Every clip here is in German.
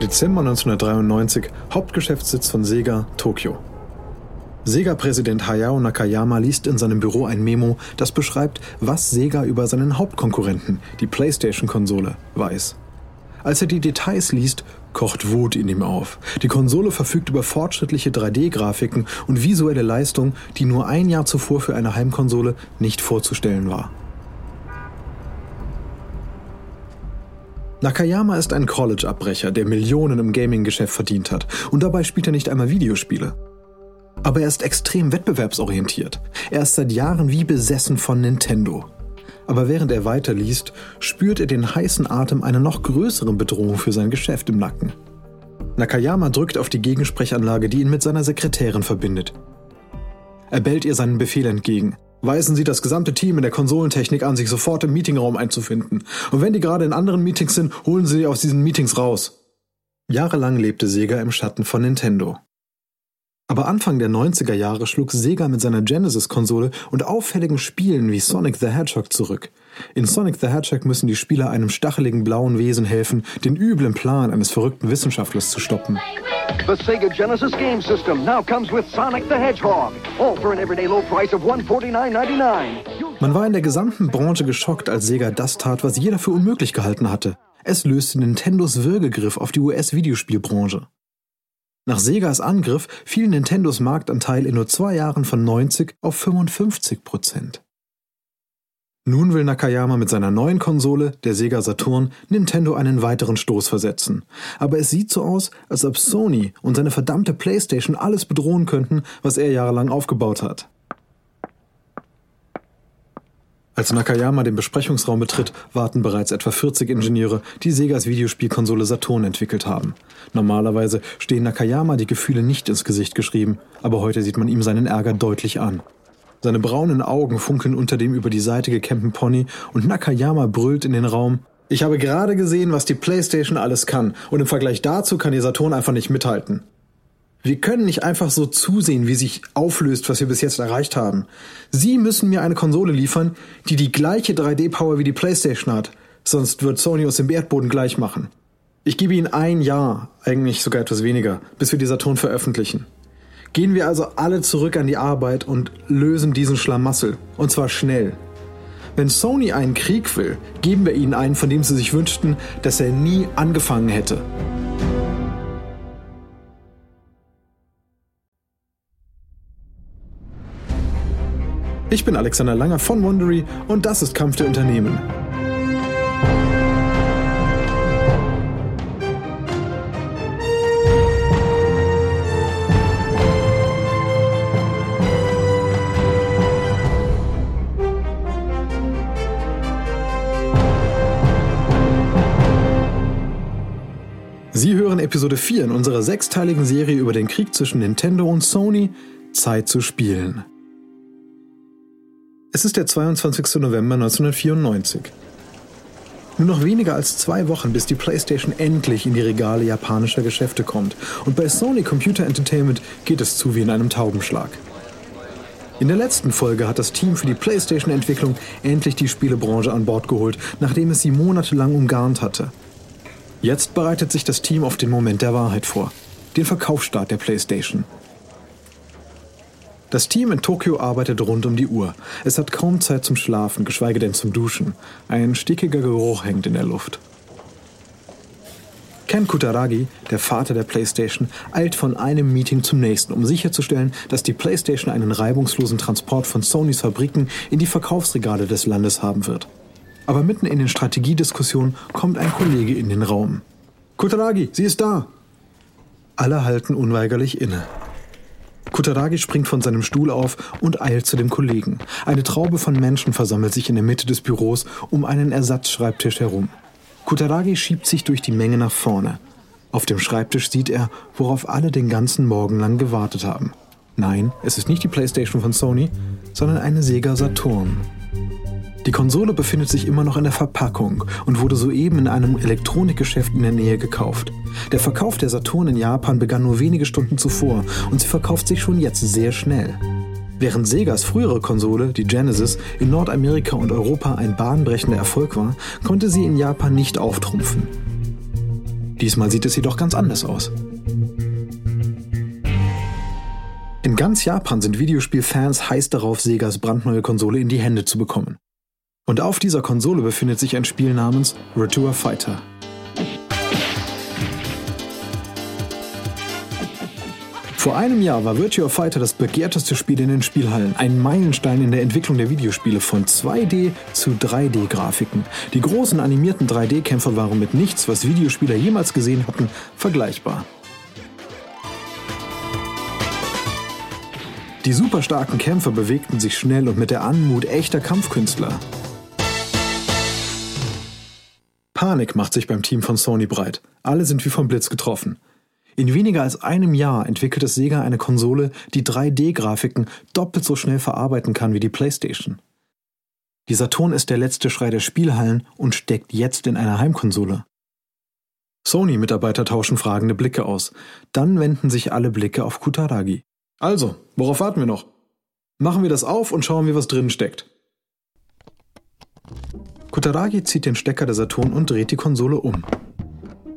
Dezember 1993, Hauptgeschäftssitz von Sega, Tokio. Sega-Präsident Hayao Nakayama liest in seinem Büro ein Memo, das beschreibt, was Sega über seinen Hauptkonkurrenten, die PlayStation-Konsole, weiß. Als er die Details liest, kocht Wut in ihm auf. Die Konsole verfügt über fortschrittliche 3D-Grafiken und visuelle Leistung, die nur ein Jahr zuvor für eine Heimkonsole nicht vorzustellen war. Nakayama ist ein College-Abbrecher, der Millionen im Gaming-Geschäft verdient hat und dabei spielt er nicht einmal Videospiele. Aber er ist extrem wettbewerbsorientiert. Er ist seit Jahren wie besessen von Nintendo. Aber während er weiterliest, spürt er den heißen Atem einer noch größeren Bedrohung für sein Geschäft im Nacken. Nakayama drückt auf die Gegensprechanlage, die ihn mit seiner Sekretärin verbindet. Er bellt ihr seinen Befehl entgegen. Weisen Sie das gesamte Team in der Konsolentechnik an, sich sofort im Meetingraum einzufinden. Und wenn die gerade in anderen Meetings sind, holen Sie sie aus diesen Meetings raus. Jahrelang lebte Sega im Schatten von Nintendo. Aber Anfang der 90er Jahre schlug Sega mit seiner Genesis-Konsole und auffälligen Spielen wie Sonic the Hedgehog zurück. In Sonic the Hedgehog müssen die Spieler einem stacheligen blauen Wesen helfen, den üblen Plan eines verrückten Wissenschaftlers zu stoppen. The Sega Genesis game system now comes with Sonic the Hedgehog, all for an everyday low price of 149.99. Man war in der gesamten Branche geschockt, als Sega das tat, was jeder für unmöglich gehalten hatte. Es löste Nintendos Würgegriff auf die US-Videospielbranche. Nach Segas Angriff fiel Nintendos Marktanteil in nur zwei Jahren von 90 auf 55 Prozent. Nun will Nakayama mit seiner neuen Konsole, der Sega Saturn, Nintendo einen weiteren Stoß versetzen. Aber es sieht so aus, als ob Sony und seine verdammte PlayStation alles bedrohen könnten, was er jahrelang aufgebaut hat. Als Nakayama den Besprechungsraum betritt, warten bereits etwa 40 Ingenieure, die Segas Videospielkonsole Saturn entwickelt haben. Normalerweise stehen Nakayama die Gefühle nicht ins Gesicht geschrieben, aber heute sieht man ihm seinen Ärger deutlich an. Seine braunen Augen funkeln unter dem über die Seite gekämmten Pony und Nakayama brüllt in den Raum. Ich habe gerade gesehen, was die PlayStation alles kann, und im Vergleich dazu kann die Saturn einfach nicht mithalten. Wir können nicht einfach so zusehen, wie sich auflöst, was wir bis jetzt erreicht haben. Sie müssen mir eine Konsole liefern, die die gleiche 3D-Power wie die PlayStation hat. Sonst wird Sony uns im Erdboden gleich machen. Ich gebe Ihnen ein Jahr, eigentlich sogar etwas weniger, bis wir die Saturn veröffentlichen. Gehen wir also alle zurück an die Arbeit und lösen diesen Schlamassel. Und zwar schnell. Wenn Sony einen Krieg will, geben wir ihnen einen, von dem sie sich wünschten, dass er nie angefangen hätte. Ich bin Alexander Langer von Wondery und das ist Kampf der Unternehmen. 4 in unserer sechsteiligen Serie über den Krieg zwischen Nintendo und Sony. Zeit zu spielen. Es ist der 22. November 1994. Nur noch weniger als zwei Wochen, bis die PlayStation endlich in die Regale japanischer Geschäfte kommt. Und bei Sony Computer Entertainment geht es zu wie in einem Taubenschlag. In der letzten Folge hat das Team für die PlayStation-Entwicklung endlich die Spielebranche an Bord geholt, nachdem es sie monatelang umgarnt hatte. Jetzt bereitet sich das Team auf den Moment der Wahrheit vor. Den Verkaufsstart der PlayStation. Das Team in Tokio arbeitet rund um die Uhr. Es hat kaum Zeit zum Schlafen, geschweige denn zum Duschen. Ein stickiger Geruch hängt in der Luft. Ken Kutaragi, der Vater der PlayStation, eilt von einem Meeting zum nächsten, um sicherzustellen, dass die PlayStation einen reibungslosen Transport von Sonys Fabriken in die Verkaufsregale des Landes haben wird. Aber mitten in den Strategiediskussionen kommt ein Kollege in den Raum. Kutaragi, sie ist da! Alle halten unweigerlich inne. Kutaragi springt von seinem Stuhl auf und eilt zu dem Kollegen. Eine Traube von Menschen versammelt sich in der Mitte des Büros um einen Ersatzschreibtisch herum. Kutaragi schiebt sich durch die Menge nach vorne. Auf dem Schreibtisch sieht er, worauf alle den ganzen Morgen lang gewartet haben. Nein, es ist nicht die PlayStation von Sony, sondern eine Sega Saturn. Die Konsole befindet sich immer noch in der Verpackung und wurde soeben in einem Elektronikgeschäft in der Nähe gekauft. Der Verkauf der Saturn in Japan begann nur wenige Stunden zuvor und sie verkauft sich schon jetzt sehr schnell. Während Segas frühere Konsole, die Genesis, in Nordamerika und Europa ein bahnbrechender Erfolg war, konnte sie in Japan nicht auftrumpfen. Diesmal sieht es jedoch ganz anders aus. In ganz Japan sind Videospielfans heiß darauf, Segas brandneue Konsole in die Hände zu bekommen. Und auf dieser Konsole befindet sich ein Spiel namens Virtua Fighter. Vor einem Jahr war Virtua Fighter das begehrteste Spiel in den Spielhallen, ein Meilenstein in der Entwicklung der Videospiele von 2D zu 3D-Grafiken. Die großen animierten 3D-Kämpfer waren mit nichts, was Videospieler jemals gesehen hatten, vergleichbar. Die superstarken Kämpfer bewegten sich schnell und mit der Anmut echter Kampfkünstler. Panik macht sich beim Team von Sony breit. Alle sind wie vom Blitz getroffen. In weniger als einem Jahr entwickelt es Sega eine Konsole, die 3D-Grafiken doppelt so schnell verarbeiten kann wie die PlayStation. Die Saturn ist der letzte Schrei der Spielhallen und steckt jetzt in einer Heimkonsole. Sony-Mitarbeiter tauschen fragende Blicke aus. Dann wenden sich alle Blicke auf Kutaragi. Also, worauf warten wir noch? Machen wir das auf und schauen, wie was drinnen steckt. Kutaragi zieht den Stecker der Saturn und dreht die Konsole um.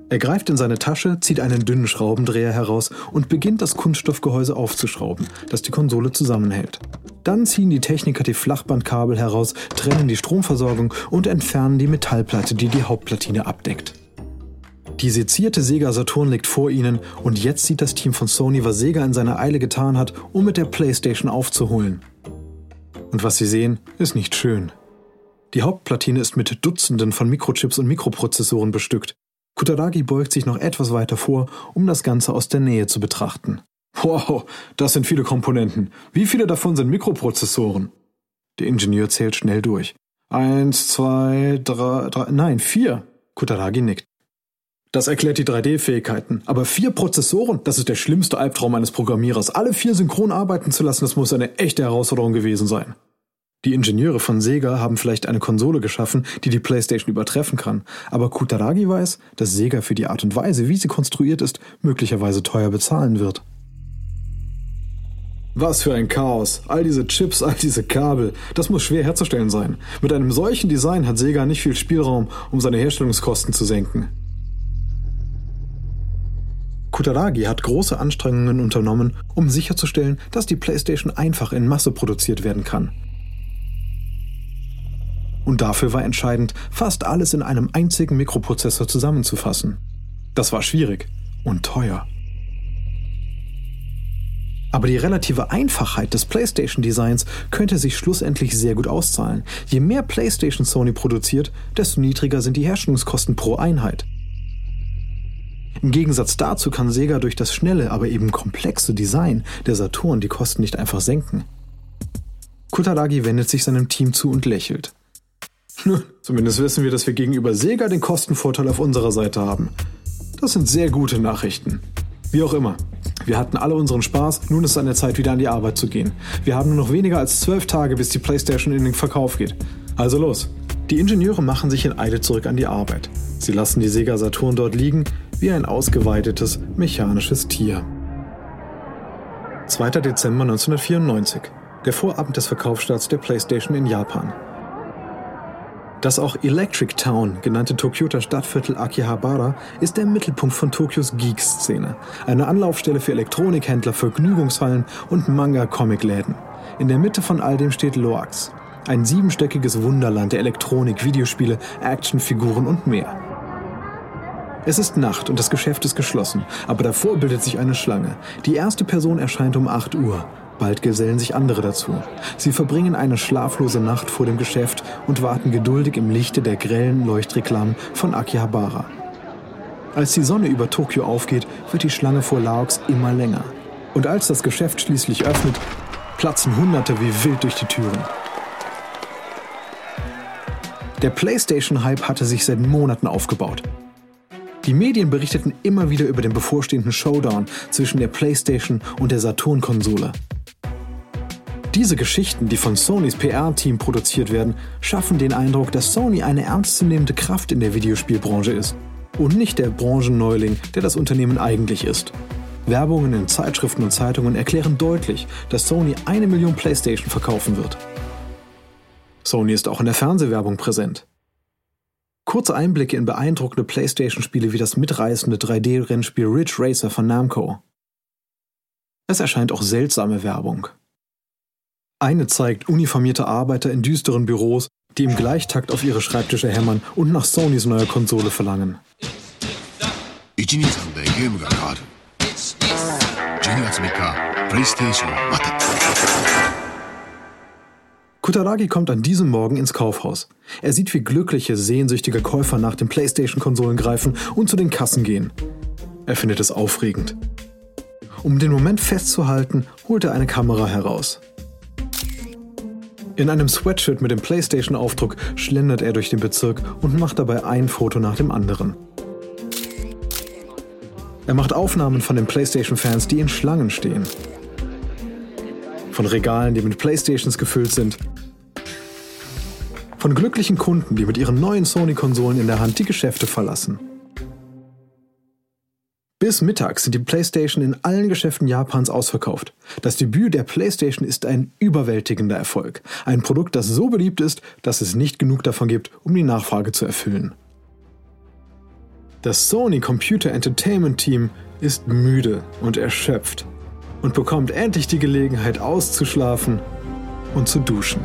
Er greift in seine Tasche, zieht einen dünnen Schraubendreher heraus und beginnt das Kunststoffgehäuse aufzuschrauben, das die Konsole zusammenhält. Dann ziehen die Techniker die Flachbandkabel heraus, trennen die Stromversorgung und entfernen die Metallplatte, die die Hauptplatine abdeckt. Die sezierte Sega Saturn liegt vor ihnen und jetzt sieht das Team von Sony, was Sega in seiner Eile getan hat, um mit der PlayStation aufzuholen. Und was sie sehen, ist nicht schön. Die Hauptplatine ist mit Dutzenden von Mikrochips und Mikroprozessoren bestückt. Kutaragi beugt sich noch etwas weiter vor, um das Ganze aus der Nähe zu betrachten. Wow, das sind viele Komponenten. Wie viele davon sind Mikroprozessoren? Der Ingenieur zählt schnell durch. Eins, zwei, drei, drei, nein, vier. Kutaragi nickt. Das erklärt die 3D-Fähigkeiten. Aber vier Prozessoren, das ist der schlimmste Albtraum eines Programmierers. Alle vier synchron arbeiten zu lassen, das muss eine echte Herausforderung gewesen sein. Die Ingenieure von Sega haben vielleicht eine Konsole geschaffen, die die PlayStation übertreffen kann, aber Kutaragi weiß, dass Sega für die Art und Weise, wie sie konstruiert ist, möglicherweise teuer bezahlen wird. Was für ein Chaos. All diese Chips, all diese Kabel. Das muss schwer herzustellen sein. Mit einem solchen Design hat Sega nicht viel Spielraum, um seine Herstellungskosten zu senken. Kutaragi hat große Anstrengungen unternommen, um sicherzustellen, dass die PlayStation einfach in Masse produziert werden kann. Und dafür war entscheidend, fast alles in einem einzigen Mikroprozessor zusammenzufassen. Das war schwierig und teuer. Aber die relative Einfachheit des PlayStation-Designs könnte sich schlussendlich sehr gut auszahlen. Je mehr PlayStation Sony produziert, desto niedriger sind die Herstellungskosten pro Einheit. Im Gegensatz dazu kann Sega durch das schnelle, aber eben komplexe Design der Saturn die Kosten nicht einfach senken. Kutaragi wendet sich seinem Team zu und lächelt. Zumindest wissen wir, dass wir gegenüber Sega den Kostenvorteil auf unserer Seite haben. Das sind sehr gute Nachrichten. Wie auch immer. Wir hatten alle unseren Spaß, nun ist es an der Zeit, wieder an die Arbeit zu gehen. Wir haben nur noch weniger als zwölf Tage, bis die PlayStation in den Verkauf geht. Also los. Die Ingenieure machen sich in Eile zurück an die Arbeit. Sie lassen die Sega Saturn dort liegen, wie ein ausgeweitetes mechanisches Tier. 2. Dezember 1994. Der Vorabend des Verkaufsstarts der PlayStation in Japan. Das auch Electric Town genannte Tokyoter Stadtviertel Akihabara ist der Mittelpunkt von Tokios Geek-Szene, eine Anlaufstelle für Elektronikhändler, Vergnügungshallen und Manga-Comic-Läden. In der Mitte von all dem steht Loax, ein siebenstöckiges Wunderland der Elektronik, Videospiele, Actionfiguren und mehr. Es ist Nacht und das Geschäft ist geschlossen, aber davor bildet sich eine Schlange. Die erste Person erscheint um 8 Uhr. Bald gesellen sich andere dazu. Sie verbringen eine schlaflose Nacht vor dem Geschäft und warten geduldig im Lichte der grellen Leuchtreklamen von Akihabara. Als die Sonne über Tokio aufgeht, wird die Schlange vor Laox immer länger. Und als das Geschäft schließlich öffnet, platzen Hunderte wie wild durch die Türen. Der PlayStation-Hype hatte sich seit Monaten aufgebaut. Die Medien berichteten immer wieder über den bevorstehenden Showdown zwischen der PlayStation und der Saturn-Konsole. Diese Geschichten, die von Sonys PR-Team produziert werden, schaffen den Eindruck, dass Sony eine ernstzunehmende Kraft in der Videospielbranche ist und nicht der Branchenneuling, der das Unternehmen eigentlich ist. Werbungen in Zeitschriften und Zeitungen erklären deutlich, dass Sony eine Million PlayStation verkaufen wird. Sony ist auch in der Fernsehwerbung präsent. Kurze Einblicke in beeindruckende PlayStation-Spiele wie das mitreißende 3D-Rennspiel Ridge Racer von Namco. Es erscheint auch seltsame Werbung. Eine zeigt uniformierte Arbeiter in düsteren Büros, die im Gleichtakt auf ihre Schreibtische hämmern und nach Sonys neuer Konsole verlangen. Kutaragi kommt an diesem Morgen ins Kaufhaus. Er sieht, wie glückliche, sehnsüchtige Käufer nach den Playstation-Konsolen greifen und zu den Kassen gehen. Er findet es aufregend. Um den Moment festzuhalten, holt er eine Kamera heraus. In einem Sweatshirt mit dem PlayStation-Aufdruck schlendert er durch den Bezirk und macht dabei ein Foto nach dem anderen. Er macht Aufnahmen von den PlayStation-Fans, die in Schlangen stehen. Von Regalen, die mit PlayStations gefüllt sind. Von glücklichen Kunden, die mit ihren neuen Sony-Konsolen in der Hand die Geschäfte verlassen. Bis mittags sind die PlayStation in allen Geschäften Japans ausverkauft. Das Debüt der PlayStation ist ein überwältigender Erfolg. Ein Produkt, das so beliebt ist, dass es nicht genug davon gibt, um die Nachfrage zu erfüllen. Das Sony Computer Entertainment Team ist müde und erschöpft und bekommt endlich die Gelegenheit auszuschlafen und zu duschen.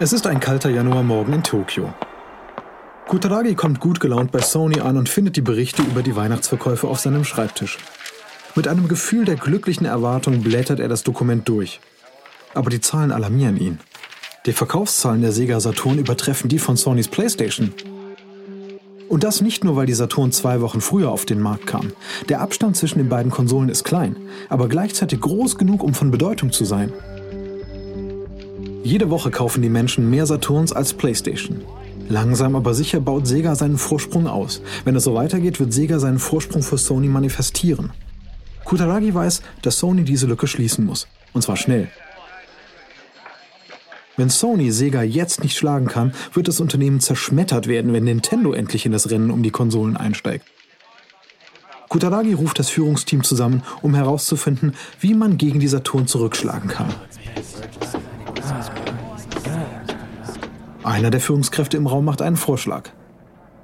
Es ist ein kalter Januarmorgen in Tokio. Kutaragi kommt gut gelaunt bei Sony an und findet die Berichte über die Weihnachtsverkäufe auf seinem Schreibtisch. Mit einem Gefühl der glücklichen Erwartung blättert er das Dokument durch. Aber die Zahlen alarmieren ihn. Die Verkaufszahlen der Sega Saturn übertreffen die von Sonys PlayStation. Und das nicht nur, weil die Saturn zwei Wochen früher auf den Markt kam. Der Abstand zwischen den beiden Konsolen ist klein, aber gleichzeitig groß genug, um von Bedeutung zu sein. Jede Woche kaufen die Menschen mehr Saturns als PlayStation. Langsam aber sicher baut Sega seinen Vorsprung aus. Wenn es so weitergeht, wird Sega seinen Vorsprung für Sony manifestieren. Kutaragi weiß, dass Sony diese Lücke schließen muss. Und zwar schnell. Wenn Sony Sega jetzt nicht schlagen kann, wird das Unternehmen zerschmettert werden, wenn Nintendo endlich in das Rennen um die Konsolen einsteigt. Kutaragi ruft das Führungsteam zusammen, um herauszufinden, wie man gegen die Saturn zurückschlagen kann. Einer der Führungskräfte im Raum macht einen Vorschlag.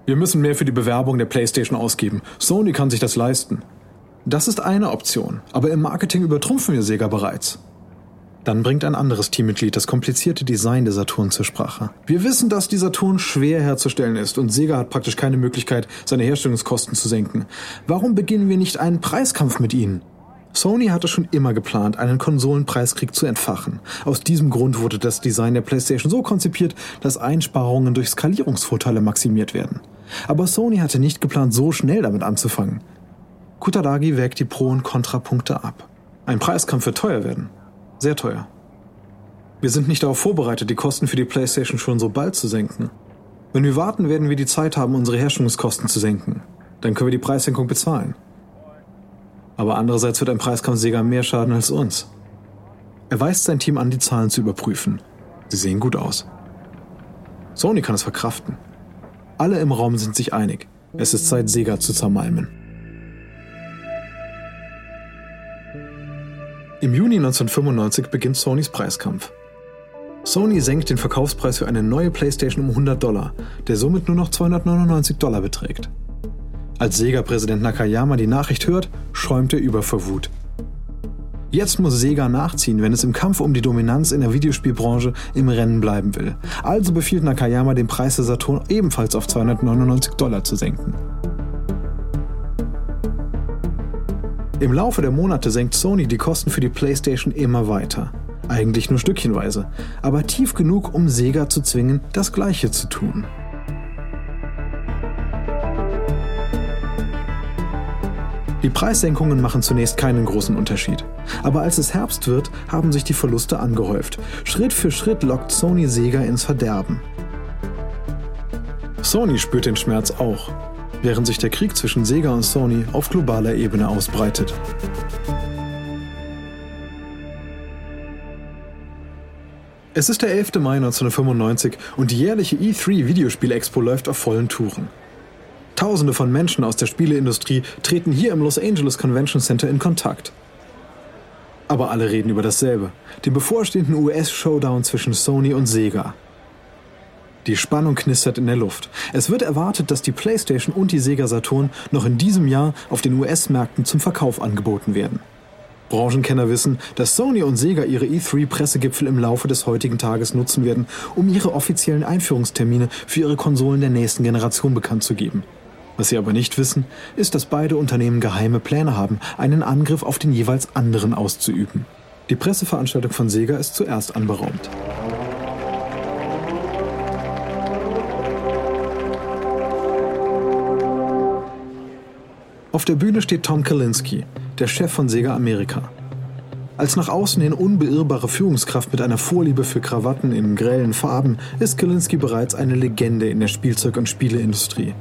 Wir müssen mehr für die Bewerbung der PlayStation ausgeben. Sony kann sich das leisten. Das ist eine Option, aber im Marketing übertrumpfen wir Sega bereits. Dann bringt ein anderes Teammitglied das komplizierte Design der Saturn zur Sprache. Wir wissen, dass die Saturn schwer herzustellen ist und Sega hat praktisch keine Möglichkeit, seine Herstellungskosten zu senken. Warum beginnen wir nicht einen Preiskampf mit ihnen? Sony hatte schon immer geplant, einen Konsolenpreiskrieg zu entfachen. Aus diesem Grund wurde das Design der PlayStation so konzipiert, dass Einsparungen durch Skalierungsvorteile maximiert werden. Aber Sony hatte nicht geplant, so schnell damit anzufangen. Kutaragi wägt die Pro- und Kontrapunkte ab. Ein Preiskampf wird teuer werden. Sehr teuer. Wir sind nicht darauf vorbereitet, die Kosten für die PlayStation schon so bald zu senken. Wenn wir warten, werden wir die Zeit haben, unsere Herstellungskosten zu senken. Dann können wir die Preissenkung bezahlen. Aber andererseits wird ein Preiskampf Sega mehr schaden als uns. Er weist sein Team an, die Zahlen zu überprüfen. Sie sehen gut aus. Sony kann es verkraften. Alle im Raum sind sich einig. Es ist Zeit, Sega zu zermalmen. Im Juni 1995 beginnt Sonys Preiskampf. Sony senkt den Verkaufspreis für eine neue PlayStation um 100 Dollar, der somit nur noch 299 Dollar beträgt. Als Sega-Präsident Nakayama die Nachricht hört, schäumt er über vor Wut. Jetzt muss Sega nachziehen, wenn es im Kampf um die Dominanz in der Videospielbranche im Rennen bleiben will. Also befiehlt Nakayama, den Preis der Saturn ebenfalls auf 299 Dollar zu senken. Im Laufe der Monate senkt Sony die Kosten für die PlayStation immer weiter. Eigentlich nur stückchenweise, aber tief genug, um Sega zu zwingen, das gleiche zu tun. Die Preissenkungen machen zunächst keinen großen Unterschied. Aber als es Herbst wird, haben sich die Verluste angehäuft. Schritt für Schritt lockt Sony Sega ins Verderben. Sony spürt den Schmerz auch während sich der Krieg zwischen Sega und Sony auf globaler Ebene ausbreitet. Es ist der 11. Mai 1995 und die jährliche E3 Videospiel-Expo läuft auf vollen Touren. Tausende von Menschen aus der Spieleindustrie treten hier im Los Angeles Convention Center in Kontakt. Aber alle reden über dasselbe, den bevorstehenden US-Showdown zwischen Sony und Sega. Die Spannung knistert in der Luft. Es wird erwartet, dass die PlayStation und die Sega Saturn noch in diesem Jahr auf den US-Märkten zum Verkauf angeboten werden. Branchenkenner wissen, dass Sony und Sega ihre E3-Pressegipfel im Laufe des heutigen Tages nutzen werden, um ihre offiziellen Einführungstermine für ihre Konsolen der nächsten Generation bekannt zu geben. Was sie aber nicht wissen, ist, dass beide Unternehmen geheime Pläne haben, einen Angriff auf den jeweils anderen auszuüben. Die Presseveranstaltung von Sega ist zuerst anberaumt. Auf der Bühne steht Tom Kalinske, der Chef von Sega Amerika. Als nach außen hin unbeirrbare Führungskraft mit einer Vorliebe für Krawatten in grellen Farben ist Kalinske bereits eine Legende in der Spielzeug- und Spieleindustrie.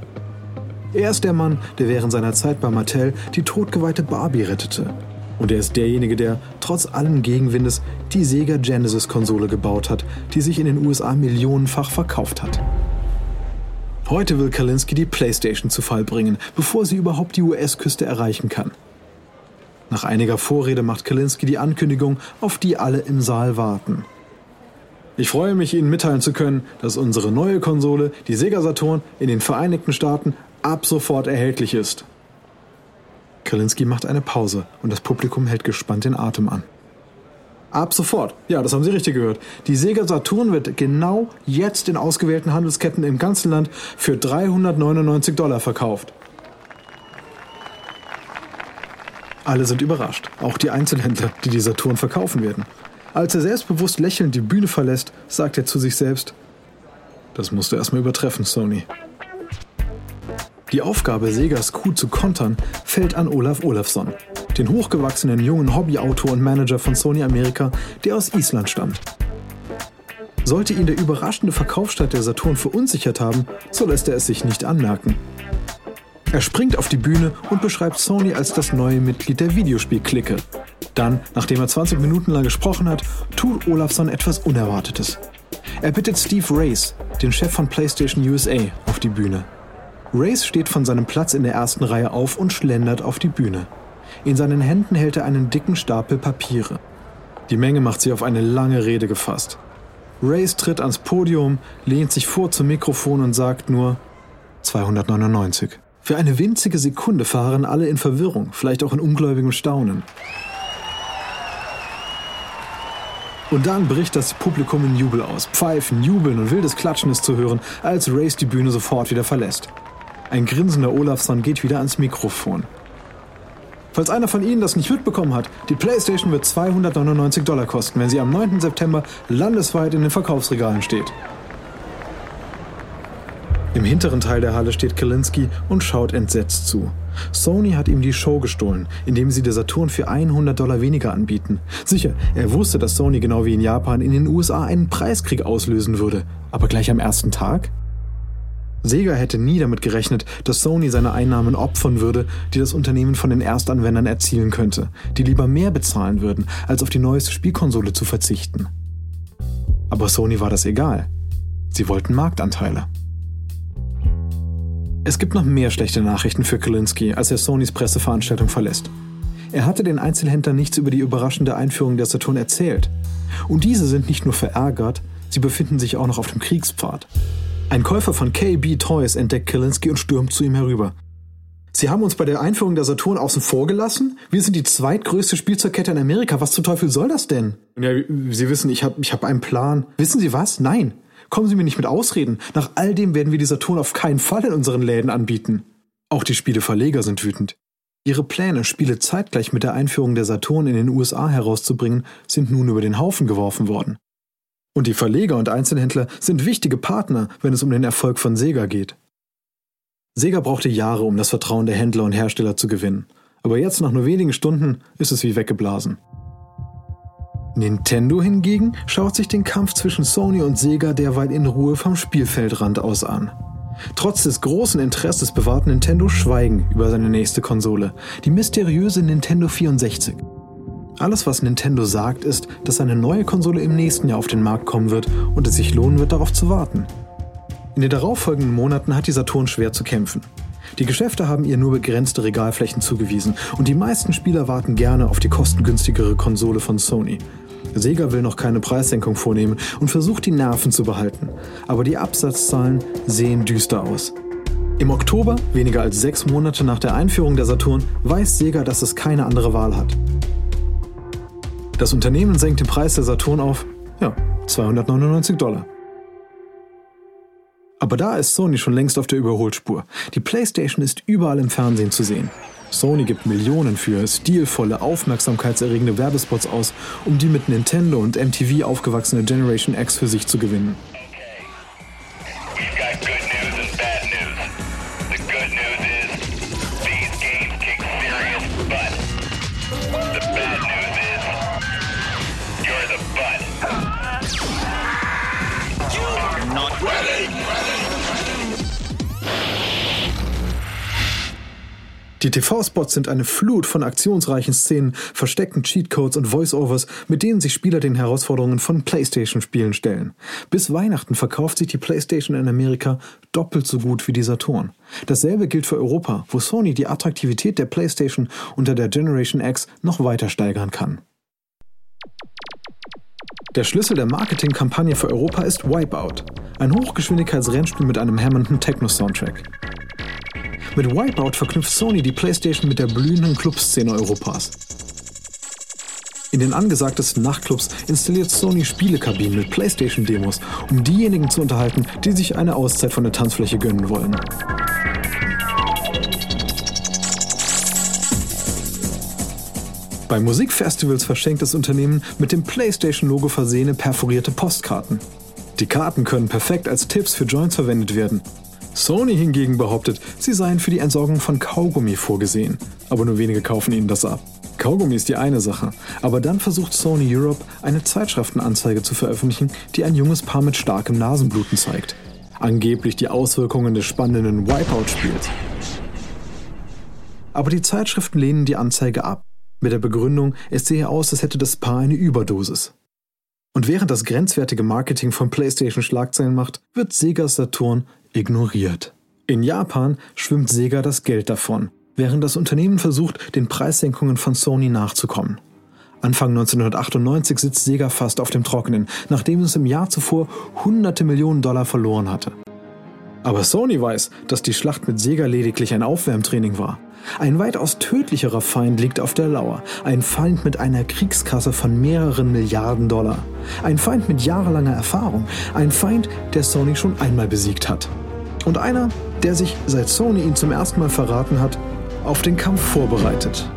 Er ist der Mann, der während seiner Zeit bei Mattel die totgeweihte Barbie rettete. Und er ist derjenige, der trotz allen Gegenwindes die Sega Genesis-Konsole gebaut hat, die sich in den USA millionenfach verkauft hat. Heute will Kalinski die PlayStation zu Fall bringen, bevor sie überhaupt die US-Küste erreichen kann. Nach einiger Vorrede macht Kalinski die Ankündigung, auf die alle im Saal warten. Ich freue mich, Ihnen mitteilen zu können, dass unsere neue Konsole, die Sega Saturn, in den Vereinigten Staaten ab sofort erhältlich ist. Kalinski macht eine Pause und das Publikum hält gespannt den Atem an. Ab sofort. Ja, das haben Sie richtig gehört. Die Sega Saturn wird genau jetzt in ausgewählten Handelsketten im ganzen Land für 399 Dollar verkauft. Alle sind überrascht, auch die Einzelhändler, die die Saturn verkaufen werden. Als er selbstbewusst lächelnd die Bühne verlässt, sagt er zu sich selbst, das musst du erstmal übertreffen, Sony. Die Aufgabe, Segas Coup zu kontern, fällt an Olaf Olafsson, den hochgewachsenen jungen Hobbyautor und Manager von Sony Amerika, der aus Island stammt. Sollte ihn der überraschende Verkaufsstart der Saturn verunsichert haben, so lässt er es sich nicht anmerken. Er springt auf die Bühne und beschreibt Sony als das neue Mitglied der Videospielklicke. Dann, nachdem er 20 Minuten lang gesprochen hat, tut Olafsson etwas Unerwartetes. Er bittet Steve Race, den Chef von PlayStation USA, auf die Bühne. Race steht von seinem Platz in der ersten Reihe auf und schlendert auf die Bühne. In seinen Händen hält er einen dicken Stapel Papiere. Die Menge macht sich auf eine lange Rede gefasst. Race tritt ans Podium, lehnt sich vor zum Mikrofon und sagt nur 299. Für eine winzige Sekunde fahren alle in Verwirrung, vielleicht auch in ungläubigem Staunen. Und dann bricht das Publikum in Jubel aus. Pfeifen, Jubeln und wildes Klatschen ist zu hören, als Race die Bühne sofort wieder verlässt. Ein grinsender Olafsson geht wieder ans Mikrofon. Falls einer von Ihnen das nicht mitbekommen hat, die PlayStation wird 299 Dollar kosten, wenn sie am 9. September landesweit in den Verkaufsregalen steht. Im hinteren Teil der Halle steht Kalinski und schaut entsetzt zu. Sony hat ihm die Show gestohlen, indem sie der Saturn für 100 Dollar weniger anbieten. Sicher, er wusste, dass Sony genau wie in Japan in den USA einen Preiskrieg auslösen würde. Aber gleich am ersten Tag? Sega hätte nie damit gerechnet, dass Sony seine Einnahmen opfern würde, die das Unternehmen von den Erstanwendern erzielen könnte, die lieber mehr bezahlen würden, als auf die neueste Spielkonsole zu verzichten. Aber Sony war das egal. Sie wollten Marktanteile. Es gibt noch mehr schlechte Nachrichten für Kalinski, als er Sonys Presseveranstaltung verlässt. Er hatte den Einzelhändlern nichts über die überraschende Einführung der Saturn erzählt. Und diese sind nicht nur verärgert, sie befinden sich auch noch auf dem Kriegspfad. Ein Käufer von KB Toys entdeckt Kalinski und stürmt zu ihm herüber. Sie haben uns bei der Einführung der Saturn außen vor gelassen? Wir sind die zweitgrößte Spielzeugkette in Amerika. Was zum Teufel soll das denn? Ja, Sie wissen, ich habe ich hab einen Plan. Wissen Sie was? Nein. Kommen Sie mir nicht mit Ausreden. Nach all dem werden wir die Saturn auf keinen Fall in unseren Läden anbieten. Auch die Spieleverleger sind wütend. Ihre Pläne, Spiele zeitgleich mit der Einführung der Saturn in den USA herauszubringen, sind nun über den Haufen geworfen worden. Und die Verleger und Einzelhändler sind wichtige Partner, wenn es um den Erfolg von Sega geht. Sega brauchte Jahre, um das Vertrauen der Händler und Hersteller zu gewinnen. Aber jetzt, nach nur wenigen Stunden, ist es wie weggeblasen. Nintendo hingegen schaut sich den Kampf zwischen Sony und Sega derweil in Ruhe vom Spielfeldrand aus an. Trotz des großen Interesses bewahrt Nintendo Schweigen über seine nächste Konsole, die mysteriöse Nintendo 64. Alles, was Nintendo sagt, ist, dass eine neue Konsole im nächsten Jahr auf den Markt kommen wird und es sich lohnen wird, darauf zu warten. In den darauffolgenden Monaten hat die Saturn schwer zu kämpfen. Die Geschäfte haben ihr nur begrenzte Regalflächen zugewiesen und die meisten Spieler warten gerne auf die kostengünstigere Konsole von Sony. Sega will noch keine Preissenkung vornehmen und versucht die Nerven zu behalten. Aber die Absatzzahlen sehen düster aus. Im Oktober, weniger als sechs Monate nach der Einführung der Saturn, weiß Sega, dass es keine andere Wahl hat. Das Unternehmen senkt den Preis der Saturn auf, ja, 299 Dollar. Aber da ist Sony schon längst auf der Überholspur. Die PlayStation ist überall im Fernsehen zu sehen. Sony gibt Millionen für stilvolle, aufmerksamkeitserregende Werbespots aus, um die mit Nintendo und MTV aufgewachsene Generation X für sich zu gewinnen. Die TV-Spots sind eine Flut von aktionsreichen Szenen, versteckten Cheatcodes und Voice-Overs, mit denen sich Spieler den Herausforderungen von PlayStation-Spielen stellen. Bis Weihnachten verkauft sich die PlayStation in Amerika doppelt so gut wie die Saturn. Dasselbe gilt für Europa, wo Sony die Attraktivität der PlayStation unter der Generation X noch weiter steigern kann. Der Schlüssel der Marketingkampagne für Europa ist Wipeout, ein Hochgeschwindigkeitsrennspiel mit einem hämmernden Techno-Soundtrack. Mit Wipeout verknüpft Sony die PlayStation mit der blühenden Clubszene Europas. In den angesagtesten Nachtclubs installiert Sony Spielekabinen mit PlayStation-Demos, um diejenigen zu unterhalten, die sich eine Auszeit von der Tanzfläche gönnen wollen. Bei Musikfestivals verschenkt das Unternehmen mit dem PlayStation-Logo versehene perforierte Postkarten. Die Karten können perfekt als Tipps für Joints verwendet werden Sony hingegen behauptet, sie seien für die Entsorgung von Kaugummi vorgesehen, aber nur wenige kaufen ihnen das ab. Kaugummi ist die eine Sache, aber dann versucht Sony Europe eine Zeitschriftenanzeige zu veröffentlichen, die ein junges Paar mit starkem Nasenbluten zeigt. Angeblich die Auswirkungen des spannenden Wipeout-Spiels. Aber die Zeitschriften lehnen die Anzeige ab, mit der Begründung, es sehe aus, als hätte das Paar eine Überdosis. Und während das grenzwertige Marketing von PlayStation Schlagzeilen macht, wird Sega Saturn ignoriert. In Japan schwimmt Sega das Geld davon, während das Unternehmen versucht, den Preissenkungen von Sony nachzukommen. Anfang 1998 sitzt Sega fast auf dem Trockenen, nachdem es im Jahr zuvor hunderte Millionen Dollar verloren hatte. Aber Sony weiß, dass die Schlacht mit Sega lediglich ein Aufwärmtraining war. Ein weitaus tödlicherer Feind liegt auf der Lauer. Ein Feind mit einer Kriegskasse von mehreren Milliarden Dollar. Ein Feind mit jahrelanger Erfahrung. Ein Feind, der Sony schon einmal besiegt hat. Und einer, der sich, seit Sony ihn zum ersten Mal verraten hat, auf den Kampf vorbereitet.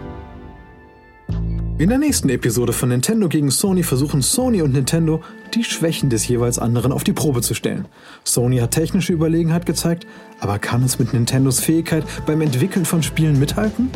In der nächsten Episode von Nintendo gegen Sony versuchen Sony und Nintendo, die Schwächen des jeweils anderen auf die Probe zu stellen. Sony hat technische Überlegenheit gezeigt, aber kann es mit Nintendos Fähigkeit beim Entwickeln von Spielen mithalten?